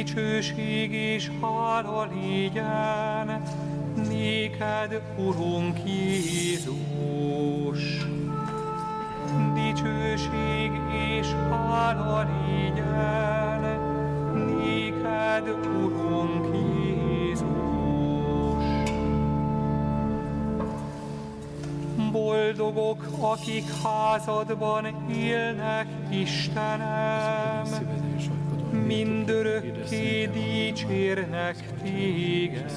Dicsőség és hála légyen néked, Urunk Jézus. Dicsőség és hála légyen néked, Urunk Jézus. Boldogok, akik házadban élnek, Istenem, mindörökké dicsérnek téged.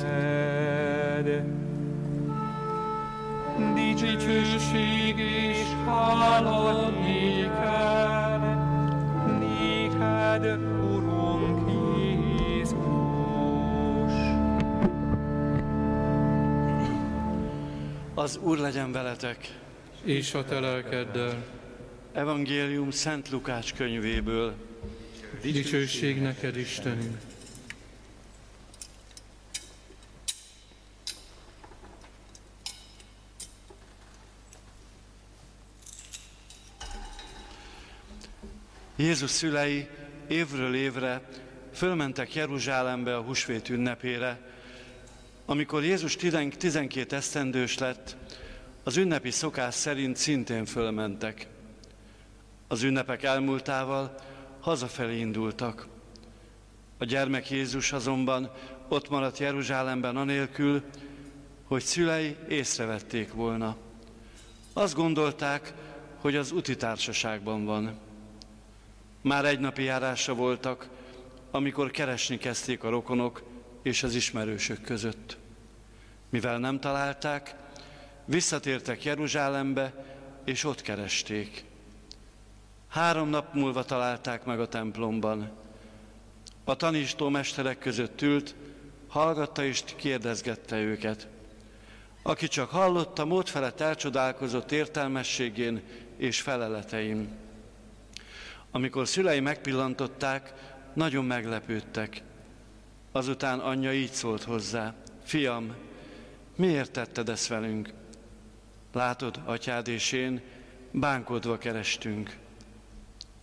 Dicsőség és hála néked, néked, Urunk Jézus. Az Úr legyen veletek! És a te lelkeddel. Evangélium Szent Lukács könyvéből. Dicsőség neked, Istenünk! Jézus szülei évről évre fölmentek Jeruzsálembe a húsvét ünnepére. Amikor Jézus 12 esztendős lett, az ünnepi szokás szerint szintén fölmentek. Az ünnepek elmúltával hazafelé indultak. A gyermek Jézus azonban ott maradt Jeruzsálemben anélkül, hogy szülei észrevették volna. Azt gondolták, hogy az úti társaságban van. Már egy napi járásra voltak, amikor keresni kezdték a rokonok és az ismerősök között. Mivel nem találták, visszatértek Jeruzsálembe, és ott keresték. Három nap múlva találták meg a templomban. A tanistó mesterek között ült, hallgatta és kérdezgette őket. Aki csak hallotta, mód felett elcsodálkozott értelmességén és feleleteim. Amikor szülei megpillantották, nagyon meglepődtek. Azután anyja így szólt hozzá, fiam, miért tetted ezt velünk? Látod, atyád és én bánkodva kerestünk.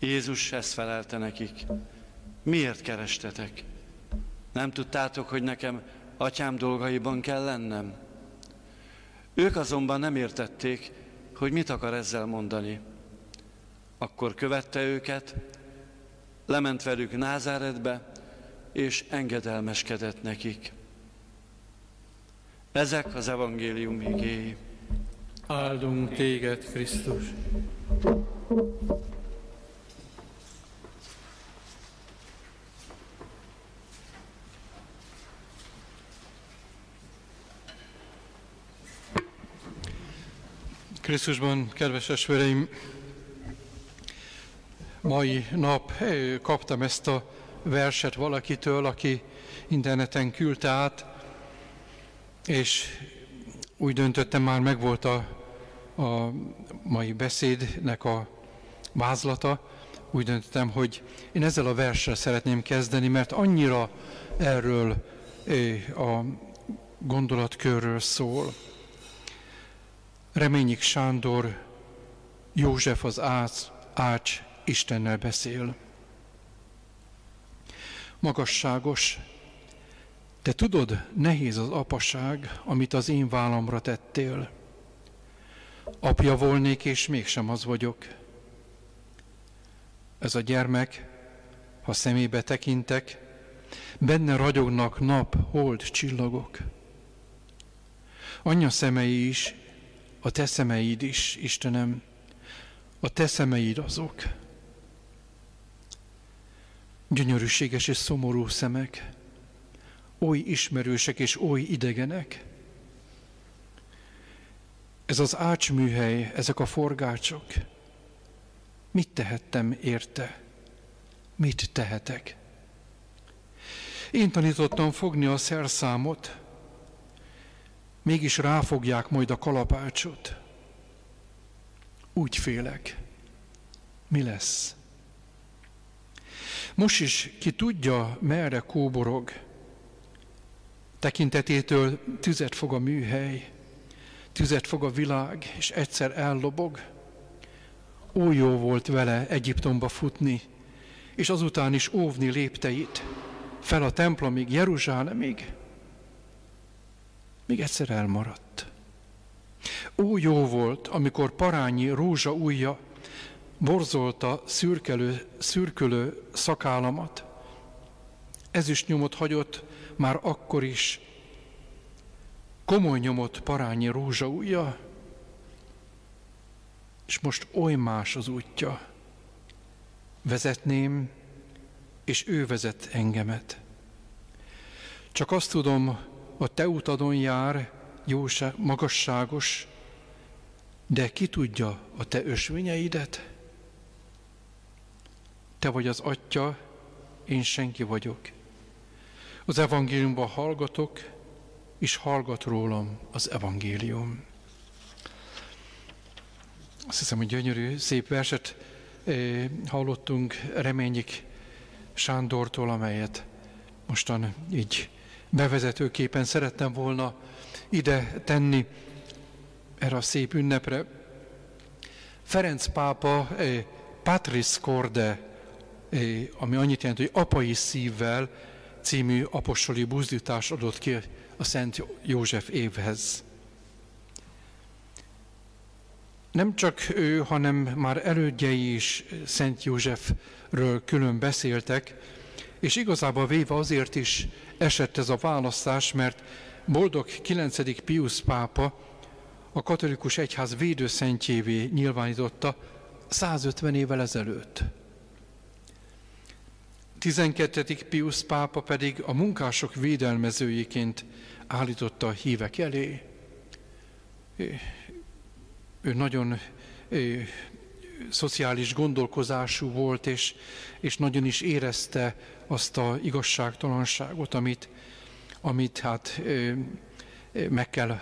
Jézus ezt felelte nekik. Miért kerestetek? Nem tudtátok, hogy nekem atyám dolgaiban kell lennem? Ők azonban nem értették, hogy mit akar ezzel mondani. Akkor követte őket, lement velük Názáretbe, és engedelmeskedett nekik. Ezek az evangélium igéi. Áldunk téged, Krisztus! Krisztusban, kedves esvereim, mai nap kaptam ezt a verset valakitől, aki interneten küldte át, és úgy döntöttem, már megvolt a, a mai beszédnek a vázlata, úgy döntöttem, hogy én ezzel a verssel szeretném kezdeni, mert annyira erről a gondolatkörről szól. Reményik Sándor, József az Ács, Ács Istennel beszél. Magasságos, te tudod, nehéz az apaság, amit az én vállamra tettél. Apja volnék, és mégsem az vagyok. Ez a gyermek, ha szemébe tekintek, benne ragyognak nap, hold, csillagok. Anyja szemei is, a te szemeid is, Istenem, a te szemeid azok. Gyönyörűséges és szomorú szemek, oly ismerősek és oly idegenek. Ez az ácsműhely, ezek a forgácsok. Mit tehettem érte? Mit tehetek? Én tanítottam fogni a szerszámot, mégis ráfogják majd a kalapácsot. Úgy félek. Mi lesz? Most is ki tudja, merre kóborog. Tekintetétől tüzet fog a műhely, tüzet fog a világ, és egyszer ellobog. Ó jó volt vele Egyiptomba futni, és azután is óvni lépteit, fel a templomig, Jeruzsálemig, még egyszer elmaradt. Ó, jó volt, amikor parányi rózsa ujja borzolta szürkelő, szürkölő szakállamat. Ez is nyomot hagyott már akkor is, komoly nyomot parányi rózsa ujja, és most oly más az útja. Vezetném, és ő vezet engemet. Csak azt tudom, a te utadon jár, jóság, magasságos, de ki tudja a te ösvényeidet? Te vagy az atya, én senki vagyok. Az evangéliumban hallgatok, és hallgat rólam az evangélium. Azt hiszem, hogy gyönyörű, szép verset eh, hallottunk Reményik Sándortól, amelyet mostan így bevezetőképpen szerettem volna ide tenni erre a szép ünnepre. Ferenc pápa eh, Patris Corde, eh, ami annyit jelent, hogy apai szívvel című apostoli buzdítást adott ki a Szent József évhez. Nem csak ő, hanem már elődjei is Szent Józsefről külön beszéltek, és igazából véve azért is esett ez a választás, mert boldog 9. Pius pápa a katolikus egyház védőszentjévé nyilvánította 150 évvel ezelőtt. 12. Pius pápa pedig a munkások védelmezőjéként állította a hívek elé. Ő nagyon szociális gondolkozású volt, és, és nagyon is érezte azt a igazságtalanságot, amit, amit hát meg kell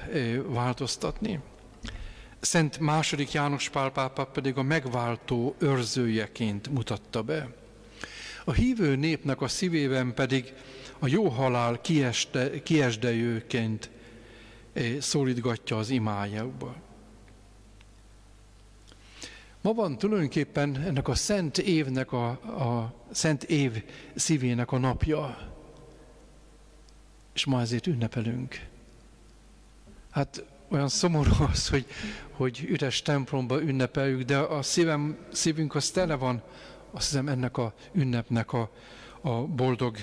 változtatni. Szent második János Pál pápa pedig a megváltó őrzőjeként mutatta be. A hívő népnek a szívében pedig a jó halál kieste, kiesdejőként szólítgatja az imájába. Ma van tulajdonképpen ennek a szent évnek, a, a szent év szívének a napja, és ma ezért ünnepelünk. Hát olyan szomorú az, hogy, hogy üres templomba ünnepeljük, de a szívem, szívünk az tele van, azt hiszem ennek a ünnepnek a, a boldog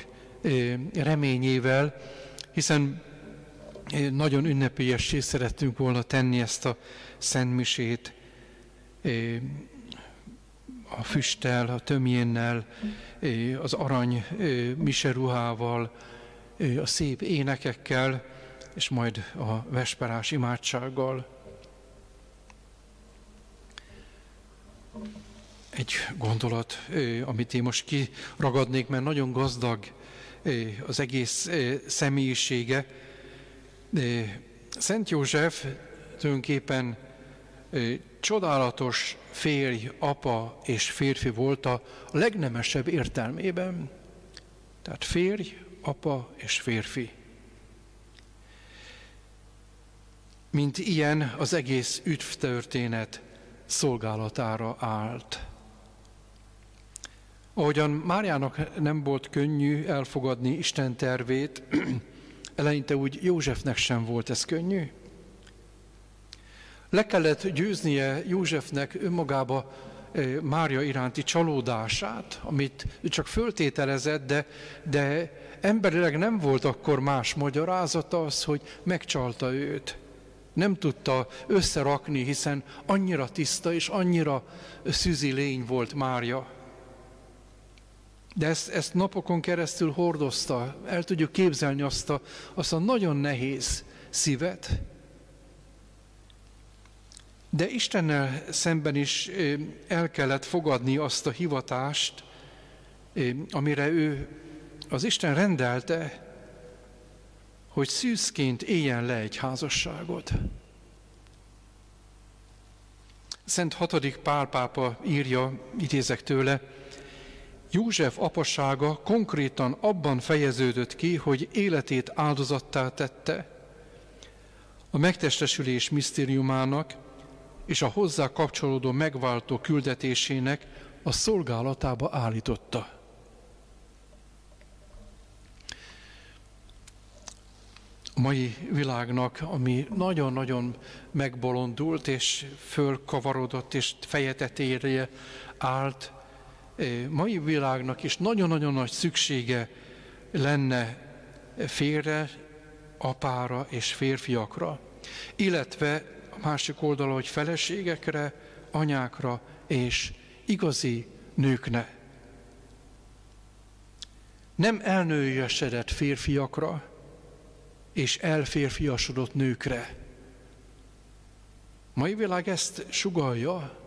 reményével, hiszen nagyon ünnepélyessé szerettünk volna tenni ezt a szentmisét, a füsttel, a tömjénnel, az arany miseruhával, a szép énekekkel, és majd a vesperás imádsággal. Egy gondolat, amit én most kiragadnék, mert nagyon gazdag az egész személyisége. Szent József tulajdonképpen csodálatos férj, apa és férfi volt a legnemesebb értelmében. Tehát férj, apa és férfi. Mint ilyen az egész üdvtörténet szolgálatára állt. Ahogyan Máriának nem volt könnyű elfogadni Isten tervét, eleinte úgy Józsefnek sem volt ez könnyű. Le kellett győznie Józsefnek önmagába Mária iránti csalódását, amit csak föltételezett, de, de emberileg nem volt akkor más magyarázata az, hogy megcsalta őt. Nem tudta összerakni, hiszen annyira tiszta és annyira szűzi lény volt Mária. De ezt, ezt napokon keresztül hordozta. El tudjuk képzelni azt a, azt a nagyon nehéz szívet, de Istennel szemben is el kellett fogadni azt a hivatást, amire ő az Isten rendelte, hogy szűzként éljen le egy házasságot. Szent hatodik Pál pápa írja, idézek tőle, József apasága konkrétan abban fejeződött ki, hogy életét áldozattá tette, a megtestesülés misztériumának, és a hozzá kapcsolódó megváltó küldetésének a szolgálatába állította. a mai világnak, ami nagyon-nagyon megbolondult, és fölkavarodott, és fejetetére állt, mai világnak is nagyon-nagyon nagy szüksége lenne félre, apára és férfiakra, illetve a másik oldala, hogy feleségekre, anyákra és igazi nőkne. Nem elnőjesedett férfiakra és elférfiasodott nőkre. Mai világ ezt sugalja,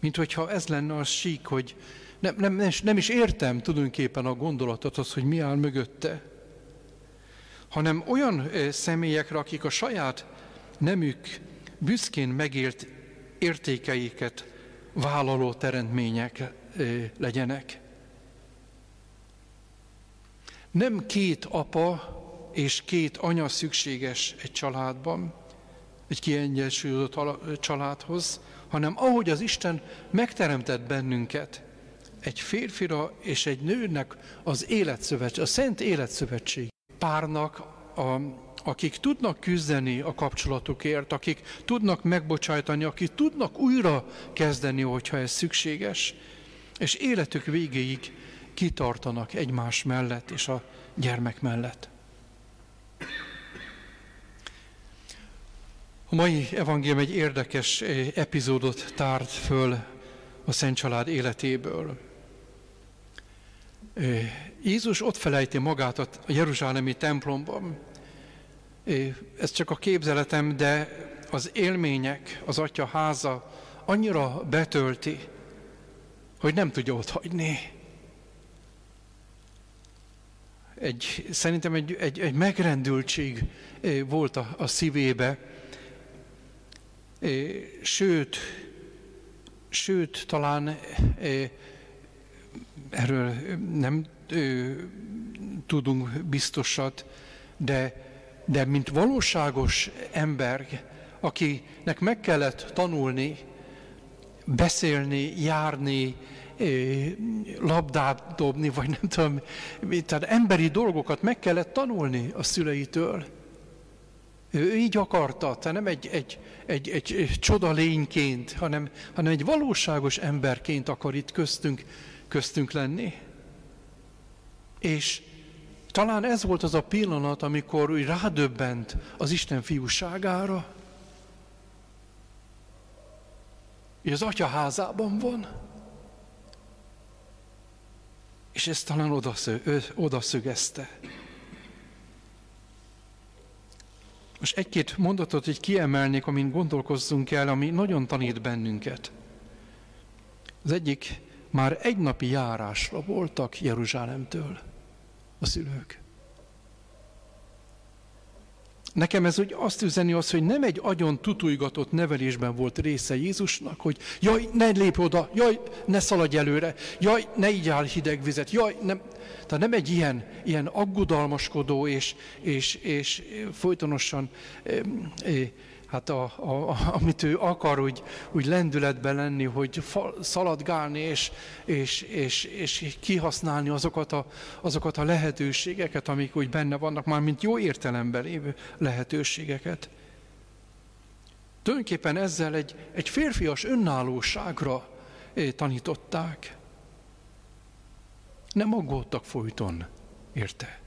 mint hogyha ez lenne az sík, hogy nem, nem, nem is értem tulajdonképpen a gondolatot, az, hogy mi áll mögötte, hanem olyan személyekre, akik a saját nemük büszkén megért értékeiket vállaló teremtmények legyenek. Nem két apa és két anya szükséges egy családban, egy kiegyensúlyozott családhoz, hanem ahogy az Isten megteremtett bennünket, egy férfira és egy nőnek az életszövetség, a szent életszövetség párnak, a, akik tudnak küzdeni a kapcsolatukért, akik tudnak megbocsájtani, akik tudnak újra kezdeni, hogyha ez szükséges, és életük végéig kitartanak egymás mellett és a gyermek mellett. A mai evangélium egy érdekes eh, epizódot tárt föl a Szent Család életéből. Eh, Jézus ott felejti magát a Jeruzsálemi templomban. Ez csak a képzeletem, de az élmények, az atya háza annyira betölti, hogy nem tudja ott hagyni. Egy, szerintem egy, egy, egy megrendültség volt a, a szívébe, sőt, sőt, talán erről nem tudunk biztosat, de, de mint valóságos ember, akinek meg kellett tanulni, beszélni, járni, labdát dobni, vagy nem tudom, tehát emberi dolgokat meg kellett tanulni a szüleitől. Ő így akarta, tehát nem egy, egy, egy, egy, egy csoda lényként, hanem, hanem egy valóságos emberként akar itt köztünk, köztünk lenni. És talán ez volt az a pillanat, amikor úgy rádöbbent az Isten fiúságára, hogy az atya házában van. És ezt talán odaszögezte. Most egy-két mondatot így kiemelnék, amin gondolkozzunk el, ami nagyon tanít bennünket. Az egyik, már egy napi járásra voltak Jeruzsálemtől a szülők. Nekem ez úgy azt üzeni az, hogy nem egy agyon tutujgatott nevelésben volt része Jézusnak, hogy jaj, ne lépj oda, jaj, ne szaladj előre, jaj, ne így áll hideg vizet, jaj, nem. Tehát nem egy ilyen, ilyen aggodalmaskodó és, és, és folytonosan hát a, a, amit ő akar, úgy, úgy lendületben lenni, hogy szaladgálni és, és, és, és kihasználni azokat a, azokat a lehetőségeket, amik úgy benne vannak, már mint jó értelemben lévő lehetőségeket. Tulajdonképpen ezzel egy, egy férfias önállóságra eh, tanították. Nem aggódtak folyton, érte?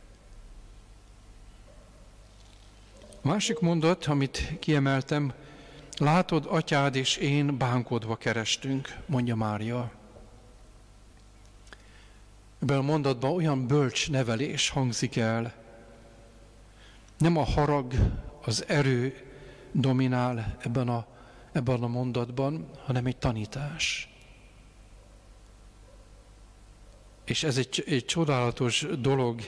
Másik mondat, amit kiemeltem, látod, atyád és én bánkodva kerestünk, mondja Mária. Ebben a mondatban olyan bölcs nevelés hangzik el. Nem a harag, az erő dominál ebben a, ebben a mondatban, hanem egy tanítás. És ez egy, egy csodálatos dolog,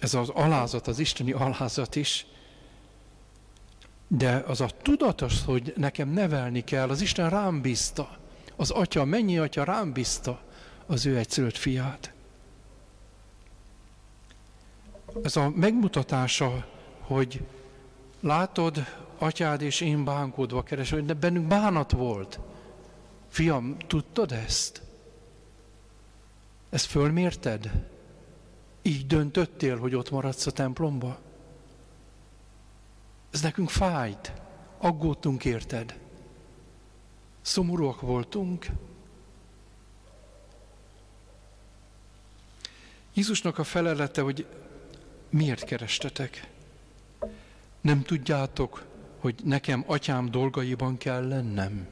ez az alázat, az isteni alázat is, de az a tudatos, hogy nekem nevelni kell, az Isten rám bízta. Az atya, mennyi atya rám bízta az ő egyszülött fiát. Ez a megmutatása, hogy látod, atyád és én bánkodva keresem, de bennünk bánat volt. Fiam, tudtad ezt? Ezt fölmérted? Így döntöttél, hogy ott maradsz a templomba? Ez nekünk fájt. Aggódtunk érted. Szomorúak voltunk. Jézusnak a felelete, hogy miért kerestetek? Nem tudjátok, hogy nekem atyám dolgaiban kell lennem?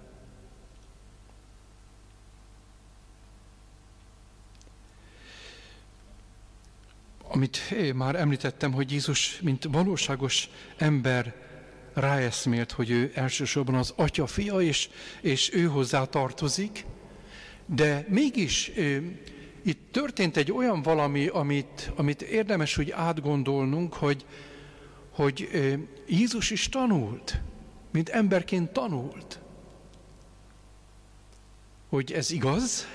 Amit már említettem, hogy Jézus, mint valóságos ember ráeszmélt, hogy ő elsősorban az atya fia, és, és ő hozzá tartozik, de mégis itt történt egy olyan valami, amit, amit érdemes úgy átgondolnunk, hogy, hogy Jézus is tanult, mint emberként tanult. Hogy ez igaz,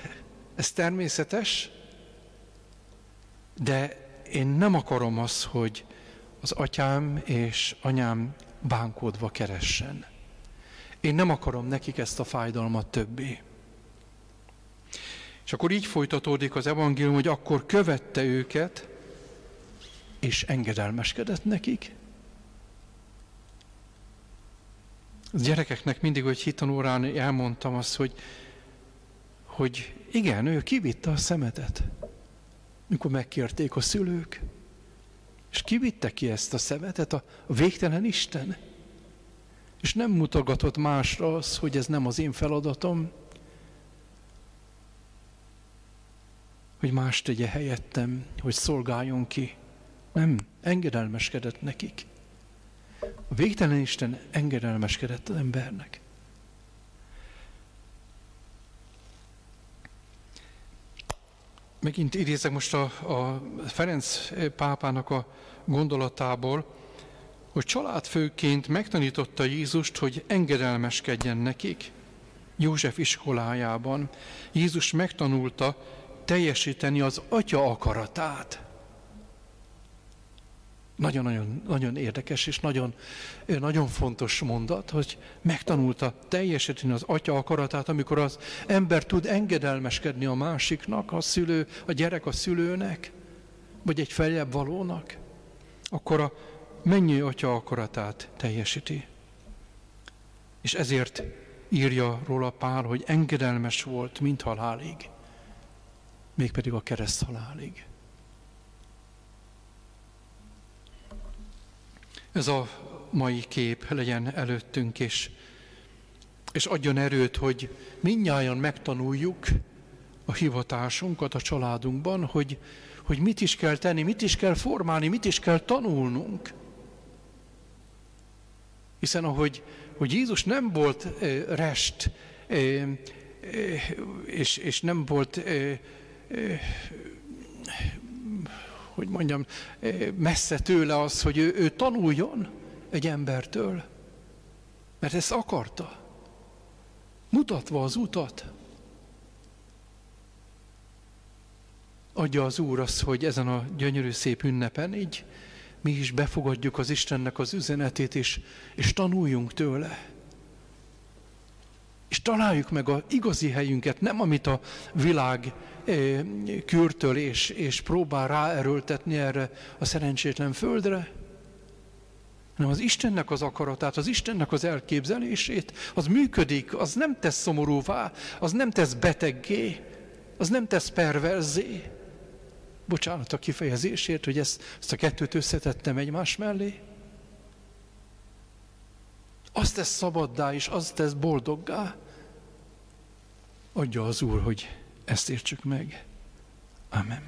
ez természetes, de én nem akarom azt, hogy az atyám és anyám bánkódva keressen. Én nem akarom nekik ezt a fájdalmat többé. És akkor így folytatódik az evangélium, hogy akkor követte őket, és engedelmeskedett nekik. A gyerekeknek mindig, hogy hitanórán elmondtam azt, hogy, hogy igen, ő kivitte a szemetet, mikor megkérték a szülők. És kivitte ki ezt a szemetet a végtelen Isten. És nem mutogatott másra az, hogy ez nem az én feladatom, hogy más tegye helyettem, hogy szolgáljon ki. Nem, engedelmeskedett nekik. A végtelen Isten engedelmeskedett az embernek. Megint idézek most a, a Ferenc pápának a gondolatából, hogy családfőként megtanította Jézust, hogy engedelmeskedjen nekik. József iskolájában Jézus megtanulta teljesíteni az atya akaratát. Nagyon-nagyon nagyon érdekes és nagyon, nagyon fontos mondat, hogy megtanulta teljesíteni az atya akaratát, amikor az ember tud engedelmeskedni a másiknak, a szülő, a gyerek a szülőnek, vagy egy feljebb valónak, akkor a mennyi atya akaratát teljesíti. És ezért írja róla Pál, hogy engedelmes volt, mint halálig, mégpedig a kereszt halálig. Ez a mai kép legyen előttünk, és, és adjon erőt, hogy mindnyájan megtanuljuk a hivatásunkat a családunkban, hogy, hogy mit is kell tenni, mit is kell formálni, mit is kell tanulnunk. Hiszen ahogy hogy Jézus nem volt e, rest, e, e, és, és nem volt e, e, hogy mondjam, eh, messze tőle az, hogy ő, ő tanuljon egy embertől. Mert ezt akarta. Mutatva az utat. Adja az Úr azt, hogy ezen a gyönyörű szép ünnepen így mi is befogadjuk az Istennek az üzenetét, és, és tanuljunk tőle. És találjuk meg az igazi helyünket, nem amit a világ kürtöl és, és próbál ráerőltetni erre a szerencsétlen földre, hanem az Istennek az akaratát, az Istennek az elképzelését, az működik, az nem tesz szomorúvá, az nem tesz beteggé, az nem tesz perverzé. Bocsánat a kifejezésért, hogy ezt, ezt a kettőt összetettem egymás mellé. Azt tesz szabaddá, és azt tesz boldoggá. Adja az Úr, hogy ezt értsük meg. Amen.